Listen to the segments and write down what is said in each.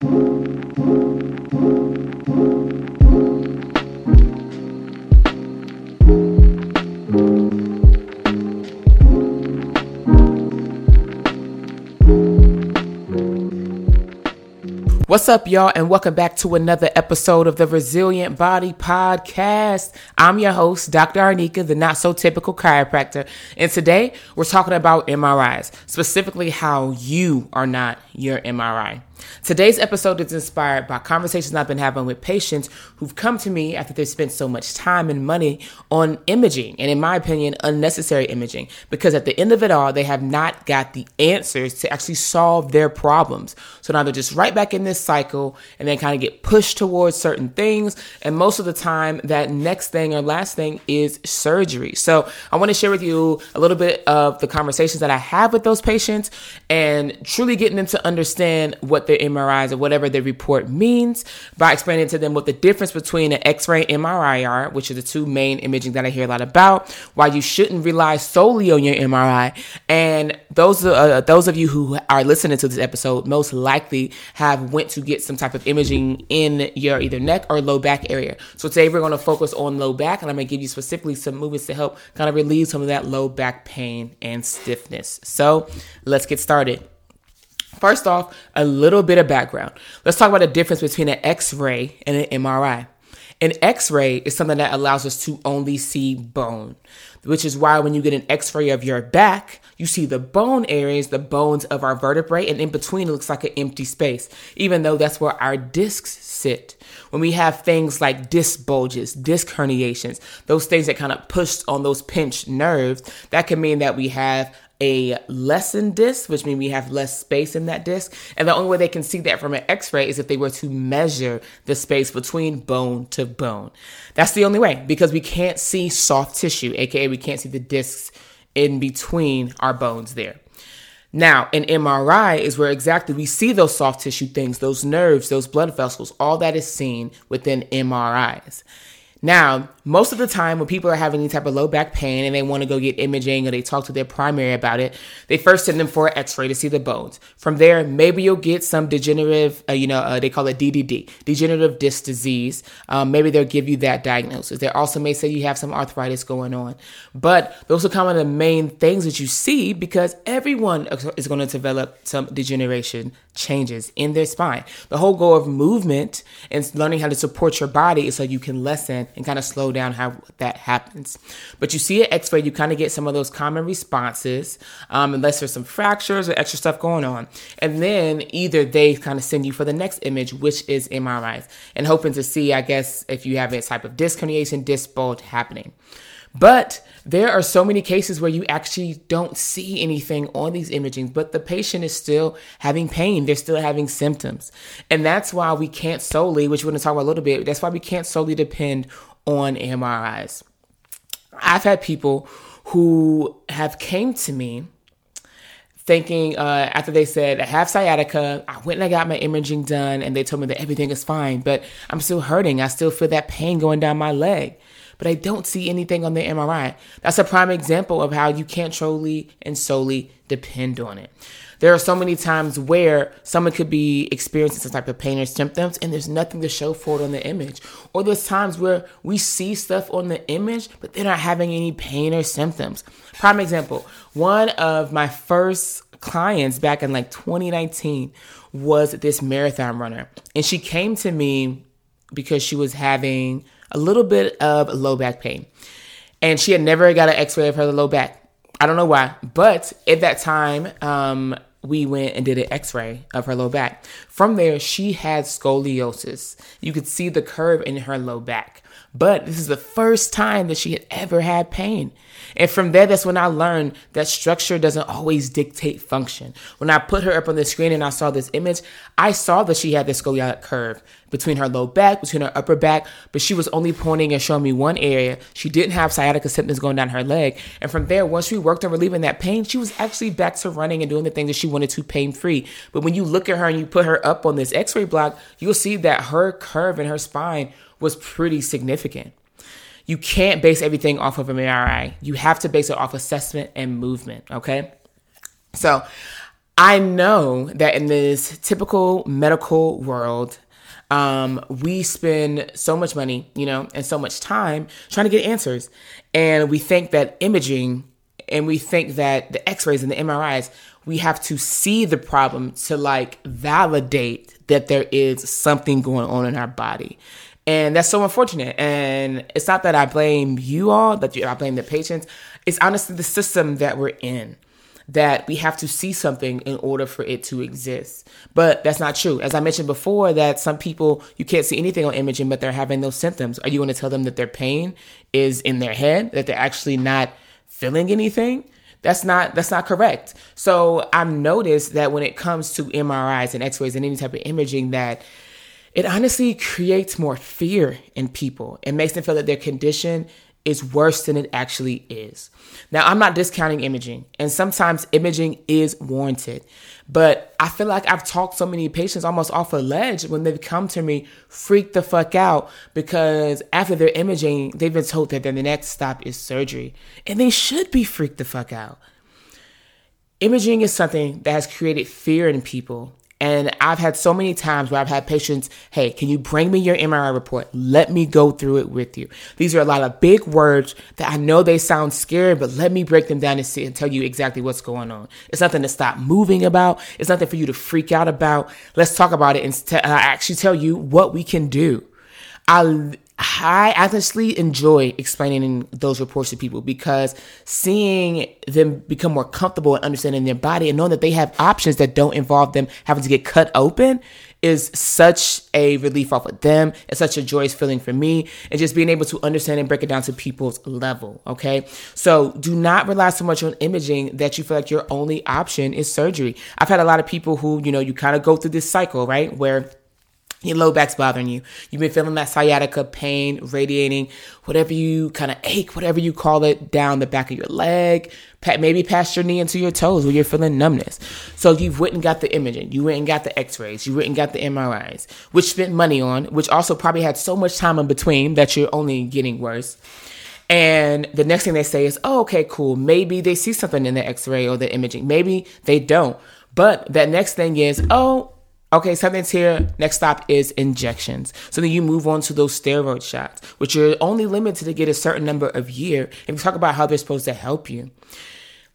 What's up, y'all, and welcome back to another episode of the Resilient Body Podcast. I'm your host, Dr. Arneka, the not so typical chiropractor, and today we're talking about MRIs, specifically how you are not your MRI. Today's episode is inspired by conversations I've been having with patients who've come to me after they've spent so much time and money on imaging, and in my opinion, unnecessary imaging, because at the end of it all, they have not got the answers to actually solve their problems. So now they're just right back in this cycle and they kind of get pushed towards certain things. And most of the time, that next thing or last thing is surgery. So I want to share with you a little bit of the conversations that I have with those patients and truly getting them to understand what their MRIs or whatever the report means by explaining to them what the difference between an X-ray MRI are, which are the two main imaging that I hear a lot about, why you shouldn't rely solely on your MRI. And those uh, those of you who are listening to this episode most likely have went to get some type of imaging in your either neck or low back area. So today we're going to focus on low back and I'm going to give you specifically some movements to help kind of relieve some of that low back pain and stiffness. So let's get started. First off, a little bit of background. Let's talk about the difference between an X ray and an MRI. An X ray is something that allows us to only see bone, which is why when you get an X ray of your back, you see the bone areas, the bones of our vertebrae, and in between it looks like an empty space, even though that's where our discs sit. When we have things like disc bulges, disc herniations, those things that kind of push on those pinched nerves, that can mean that we have a lessened disc, which means we have less space in that disc. And the only way they can see that from an x ray is if they were to measure the space between bone to bone. That's the only way because we can't see soft tissue, aka we can't see the discs in between our bones there. Now, an MRI is where exactly we see those soft tissue things, those nerves, those blood vessels, all that is seen within MRIs. Now, most of the time when people are having any type of low back pain and they want to go get imaging or they talk to their primary about it, they first send them for an x-ray to see the bones. From there, maybe you'll get some degenerative, uh, you know, uh, they call it DDD, degenerative disc disease. Um, maybe they'll give you that diagnosis. They also may say you have some arthritis going on. But those are kind of the main things that you see because everyone is going to develop some degeneration changes in their spine. The whole goal of movement and learning how to support your body is so you can lessen and kind of slow down how that happens. But you see an x ray, you kind of get some of those common responses, um, unless there's some fractures or extra stuff going on. And then either they kind of send you for the next image, which is MRIs, and hoping to see, I guess, if you have a type of disc herniation, disc bulge happening. But there are so many cases where you actually don't see anything on these imaging, but the patient is still having pain. They're still having symptoms. And that's why we can't solely, which we're going to talk about a little bit, that's why we can't solely depend on MRIs. I've had people who have came to me thinking uh, after they said I have sciatica, I went and I got my imaging done, and they told me that everything is fine, but I'm still hurting. I still feel that pain going down my leg but I don't see anything on the MRI. That's a prime example of how you can't solely and solely depend on it. There are so many times where someone could be experiencing some type of pain or symptoms and there's nothing to show for it on the image. Or there's times where we see stuff on the image, but they're not having any pain or symptoms. Prime example, one of my first clients back in like 2019 was this marathon runner. And she came to me because she was having a little bit of low back pain. And she had never got an x ray of her low back. I don't know why, but at that time, um, we went and did an x ray of her low back. From there, she had scoliosis. You could see the curve in her low back. But this is the first time that she had ever had pain. And from there, that's when I learned that structure doesn't always dictate function. When I put her up on the screen and I saw this image, I saw that she had this scoliotic curve between her low back, between her upper back, but she was only pointing and showing me one area. She didn't have sciatica symptoms going down her leg. And from there, once we worked on relieving that pain, she was actually back to running and doing the things that she wanted to pain free. But when you look at her and you put her up on this x ray block, you'll see that her curve in her spine was pretty significant. You can't base everything off of an MRI. You have to base it off assessment and movement, okay? So, I know that in this typical medical world, um, we spend so much money, you know, and so much time trying to get answers. And we think that imaging and we think that the x-rays and the MRIs, we have to see the problem to like validate that there is something going on in our body. And that's so unfortunate. And it's not that I blame you all, that I blame the patients. It's honestly the system that we're in that we have to see something in order for it to exist. But that's not true. As I mentioned before, that some people, you can't see anything on imaging, but they're having those symptoms. Are you going to tell them that their pain is in their head, that they're actually not feeling anything? That's not that's not correct. So I've noticed that when it comes to MRIs and X-rays and any type of imaging, that it honestly creates more fear in people. It makes them feel that their condition is worse than it actually is. Now, I'm not discounting imaging, and sometimes imaging is warranted, but I feel like I've talked so many patients almost off a ledge when they've come to me freak the fuck out because after their imaging, they've been told that their next stop is surgery, and they should be freaked the fuck out. Imaging is something that has created fear in people and I've had so many times where I've had patients, hey, can you bring me your MRI report? Let me go through it with you. These are a lot of big words that I know they sound scary, but let me break them down and, see, and tell you exactly what's going on. It's nothing to stop moving about. It's nothing for you to freak out about. Let's talk about it and st- I uh, actually tell you what we can do. I I honestly enjoy explaining those reports to people because seeing them become more comfortable and understanding their body and knowing that they have options that don't involve them having to get cut open is such a relief off of them. It's such a joyous feeling for me and just being able to understand and break it down to people's level. Okay. So do not rely so much on imaging that you feel like your only option is surgery. I've had a lot of people who, you know, you kind of go through this cycle, right? Where your low back's bothering you. You've been feeling that sciatica pain radiating, whatever you kind of ache, whatever you call it, down the back of your leg, maybe past your knee into your toes where you're feeling numbness. So you've went and got the imaging, you went and got the x-rays, you went and got the MRIs, which spent money on, which also probably had so much time in between that you're only getting worse. And the next thing they say is, oh, okay, cool. Maybe they see something in the x-ray or the imaging. Maybe they don't. But that next thing is, oh, Okay, something's here. Next stop is injections. So then you move on to those steroid shots, which are only limited to get a certain number of year. And we talk about how they're supposed to help you.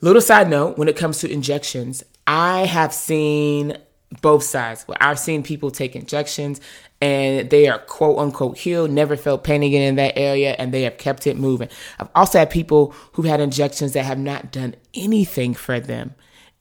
Little side note, when it comes to injections, I have seen both sides. Well, I've seen people take injections and they are quote unquote healed, never felt pain again in that area, and they have kept it moving. I've also had people who've had injections that have not done anything for them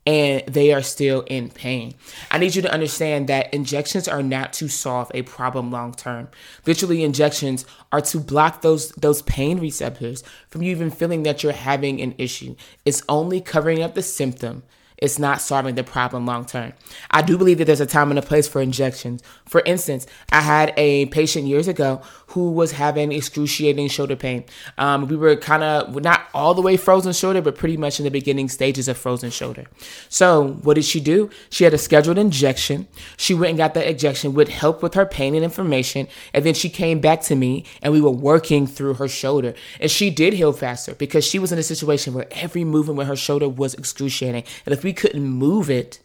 and they are still in pain. I need you to understand that injections are not to solve a problem long term. Literally injections are to block those those pain receptors from you even feeling that you're having an issue. It's only covering up the symptom it's not solving the problem long term. I do believe that there's a time and a place for injections. For instance, I had a patient years ago who was having excruciating shoulder pain. Um, we were kind of not all the way frozen shoulder, but pretty much in the beginning stages of frozen shoulder. So, what did she do? She had a scheduled injection. She went and got that injection, would help with her pain and inflammation. And then she came back to me and we were working through her shoulder. And she did heal faster because she was in a situation where every movement with her shoulder was excruciating. And if we couldn't move it,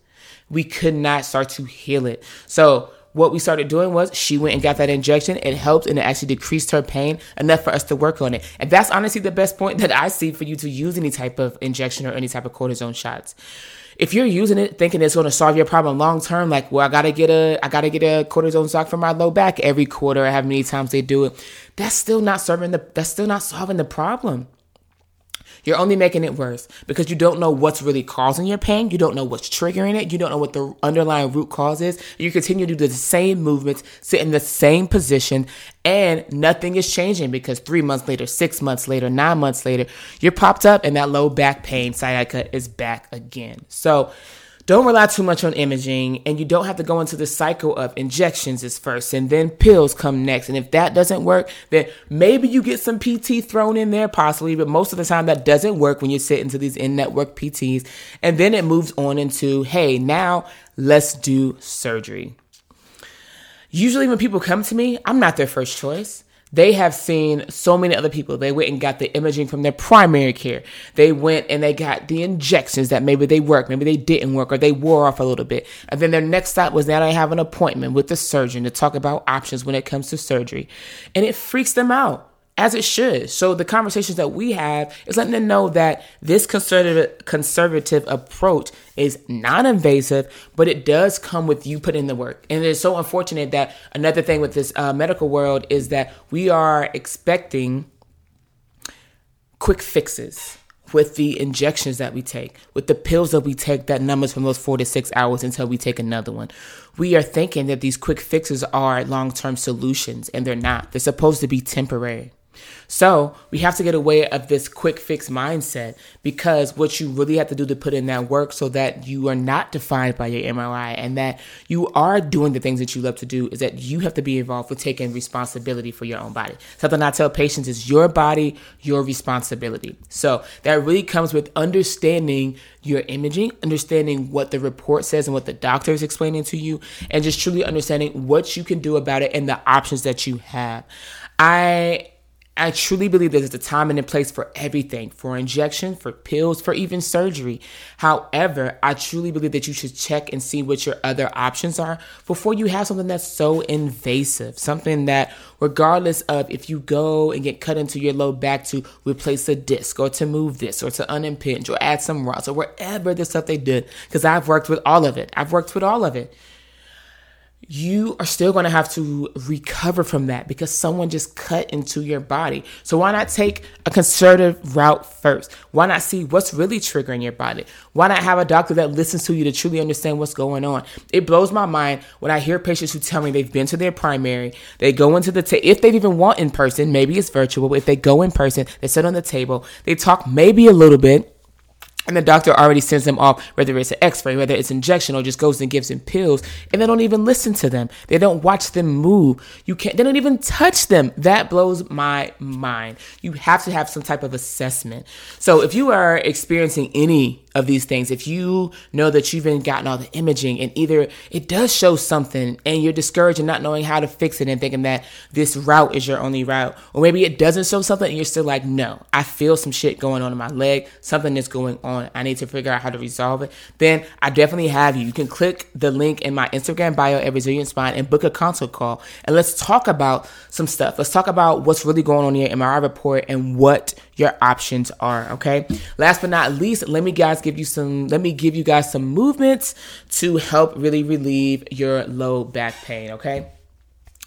we could not start to heal it. So, what we started doing was she went and got that injection. It helped and it actually decreased her pain enough for us to work on it. And that's honestly the best point that I see for you to use any type of injection or any type of cortisone shots. If you're using it thinking it's going to solve your problem long term, like, well, I gotta get a, I gotta get a cortisone shot for my low back every quarter, or how many times they do it, that's still not serving the, that's still not solving the problem. You're only making it worse because you don't know what's really causing your pain. You don't know what's triggering it. You don't know what the underlying root cause is. You continue to do the same movements, sit in the same position, and nothing is changing because three months later, six months later, nine months later, you're popped up and that low back pain, sciatica, is back again. So, don't rely too much on imaging, and you don't have to go into the cycle of injections is first, and then pills come next. And if that doesn't work, then maybe you get some PT thrown in there, possibly, but most of the time that doesn't work when you sit into these in network PTs. And then it moves on into, hey, now let's do surgery. Usually, when people come to me, I'm not their first choice they have seen so many other people. They went and got the imaging from their primary care. They went and they got the injections that maybe they worked, maybe they didn't work, or they wore off a little bit. And then their next stop was now they have an appointment with the surgeon to talk about options when it comes to surgery. And it freaks them out as it should. So the conversations that we have is letting them know that this conservative conservative approach is non-invasive, but it does come with you putting in the work. And it's so unfortunate that another thing with this uh, medical world is that we are expecting quick fixes with the injections that we take, with the pills that we take that numbers from those four to six hours until we take another one. We are thinking that these quick fixes are long term solutions, and they're not. They're supposed to be temporary. So we have to get away of this quick fix mindset because what you really have to do to put in that work so that you are not defined by your MRI and that you are doing the things that you love to do is that you have to be involved with taking responsibility for your own body. Something I tell patients is your body, your responsibility. So that really comes with understanding your imaging, understanding what the report says and what the doctor is explaining to you, and just truly understanding what you can do about it and the options that you have. I I truly believe there's a time and a place for everything, for injection, for pills, for even surgery. However, I truly believe that you should check and see what your other options are before you have something that's so invasive. Something that, regardless of if you go and get cut into your low back to replace a disc or to move this or to unimpinge or add some rods or whatever the stuff they did, because I've worked with all of it. I've worked with all of it you are still going to have to recover from that because someone just cut into your body. So why not take a conservative route first? Why not see what's really triggering your body? Why not have a doctor that listens to you to truly understand what's going on? It blows my mind when I hear patients who tell me they've been to their primary, they go into the ta- if they even want in person, maybe it's virtual, if they go in person, they sit on the table, they talk maybe a little bit and the doctor already sends them off, whether it's an x-ray, whether it's injection, or just goes and gives them pills, and they don't even listen to them. They don't watch them move. You can't, they don't even touch them. That blows my mind. You have to have some type of assessment. So if you are experiencing any of these things, if you know that you've been gotten all the imaging and either it does show something and you're discouraged and not knowing how to fix it and thinking that this route is your only route, or maybe it doesn't show something and you're still like, no, I feel some shit going on in my leg, something is going on. I need to figure out how to resolve it. Then I definitely have you. You can click the link in my Instagram bio at Resilient Spine and book a consult call. And let's talk about some stuff. Let's talk about what's really going on in your MRI report and what your options are. Okay. Last but not least, let me guys give you some, let me give you guys some movements to help really relieve your low back pain. Okay.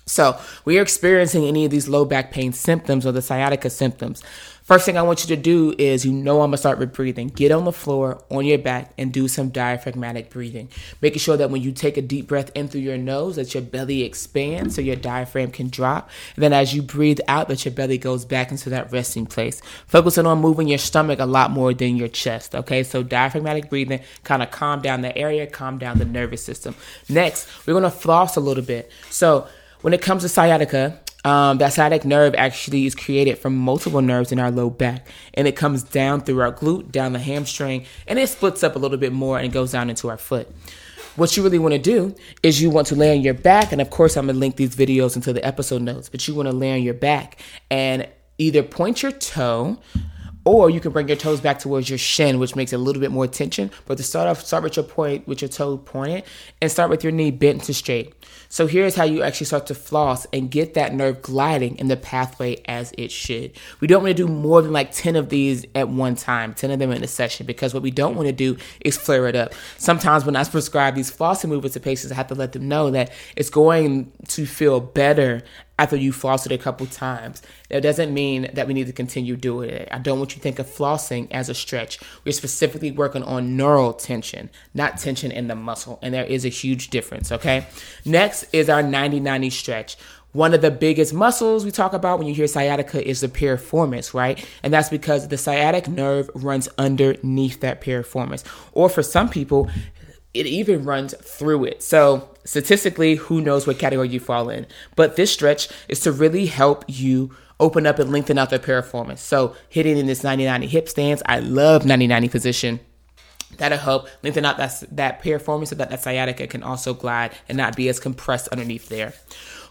So, we are experiencing any of these low back pain symptoms or the sciatica symptoms. First thing I want you to do is you know I'm gonna start with breathing. Get on the floor on your back and do some diaphragmatic breathing. Making sure that when you take a deep breath in through your nose, that your belly expands so your diaphragm can drop. And then as you breathe out, that your belly goes back into that resting place. Focusing on moving your stomach a lot more than your chest. Okay, so diaphragmatic breathing kind of calm down the area, calm down the nervous system. Next, we're gonna floss a little bit. So when it comes to sciatica, um, that sciatic nerve actually is created from multiple nerves in our low back, and it comes down through our glute, down the hamstring, and it splits up a little bit more and goes down into our foot. What you really want to do is you want to lay on your back, and of course, I'm gonna link these videos into the episode notes, but you want to lay on your back and either point your toe or you can bring your toes back towards your shin, which makes a little bit more tension. But to start off, start with your point, with your toe pointed, and start with your knee bent to straight. So here's how you actually start to floss and get that nerve gliding in the pathway as it should. We don't want to do more than like 10 of these at one time, 10 of them in a session, because what we don't want to do is flare it up. Sometimes when I prescribe these flossing movements to patients, I have to let them know that it's going to feel better after you flossed it a couple times. That doesn't mean that we need to continue doing it. I don't want you to think of flossing as a stretch. We're specifically working on neural tension, not tension in the muscle. And there is a huge difference, okay? Next is our 90 90 stretch. One of the biggest muscles we talk about when you hear sciatica is the piriformis, right? And that's because the sciatic nerve runs underneath that piriformis. Or for some people, it even runs through it. So statistically, who knows what category you fall in. But this stretch is to really help you open up and lengthen out the piriformis. So hitting in this 90-90 hip stance, I love 90-90 position. That'll help lengthen out that, that piriformis so that that sciatica can also glide and not be as compressed underneath there.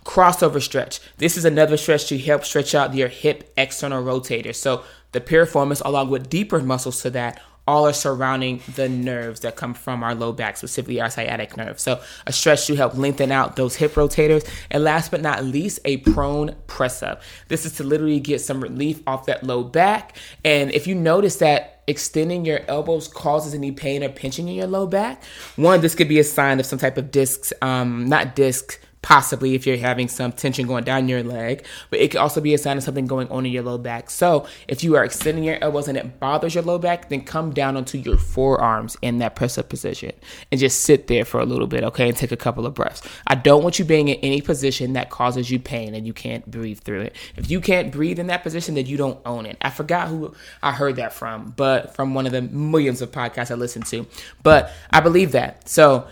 Crossover stretch. This is another stretch to help stretch out your hip external rotator. So the piriformis, along with deeper muscles to that, all are surrounding the nerves that come from our low back, specifically our sciatic nerve. So, a stretch to help lengthen out those hip rotators. And last but not least, a prone press up. This is to literally get some relief off that low back. And if you notice that extending your elbows causes any pain or pinching in your low back, one, this could be a sign of some type of discs, um, not discs possibly if you're having some tension going down your leg, but it could also be a sign of something going on in your low back. So if you are extending your elbows and it bothers your low back, then come down onto your forearms in that press up position and just sit there for a little bit, okay, and take a couple of breaths. I don't want you being in any position that causes you pain and you can't breathe through it. If you can't breathe in that position, then you don't own it. I forgot who I heard that from, but from one of the millions of podcasts I listen to. But I believe that. So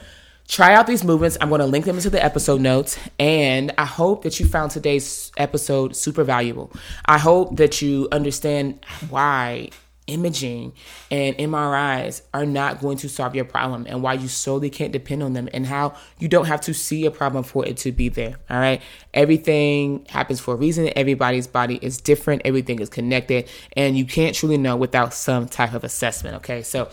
Try out these movements. I'm going to link them into the episode notes. And I hope that you found today's episode super valuable. I hope that you understand why imaging and MRIs are not going to solve your problem and why you solely can't depend on them and how you don't have to see a problem for it to be there. All right. Everything happens for a reason. Everybody's body is different. Everything is connected and you can't truly know without some type of assessment. Okay. So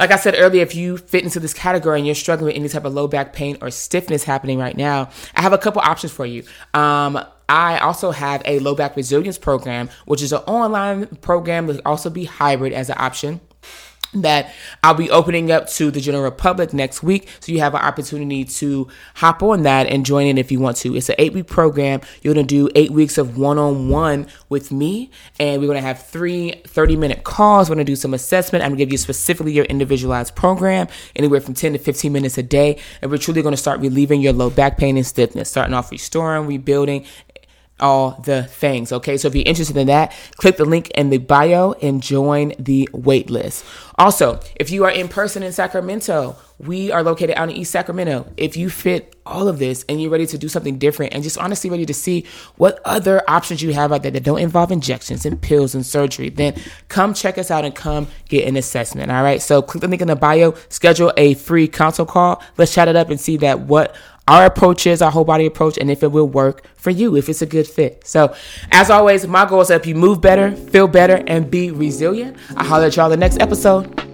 like I said earlier, if you fit into this category and you're struggling with any type of low back pain or stiffness happening right now, I have a couple options for you. Um, I also have a low back resilience program, which is an online program that also be hybrid as an option that I'll be opening up to the general public next week. So you have an opportunity to hop on that and join in if you want to. It's an eight week program. You're going to do eight weeks of one on one with me. And we're going to have three 30 minute calls. We're going to do some assessment. I'm going to give you specifically your individualized program, anywhere from 10 to 15 minutes a day. And we're truly going to start relieving your low back pain and stiffness, starting off restoring, rebuilding, all the things. Okay, so if you're interested in that, click the link in the bio and join the wait list. Also, if you are in person in Sacramento, we are located out in East Sacramento. If you fit all of this and you're ready to do something different and just honestly ready to see what other options you have out there that don't involve injections and pills and surgery, then come check us out and come get an assessment. All right. So click the link in the bio, schedule a free consult call. Let's chat it up and see that what our approach is our whole body approach and if it will work for you, if it's a good fit. So, as always, my goal is to help you move better, feel better, and be resilient. I'll holler at y'all the next episode.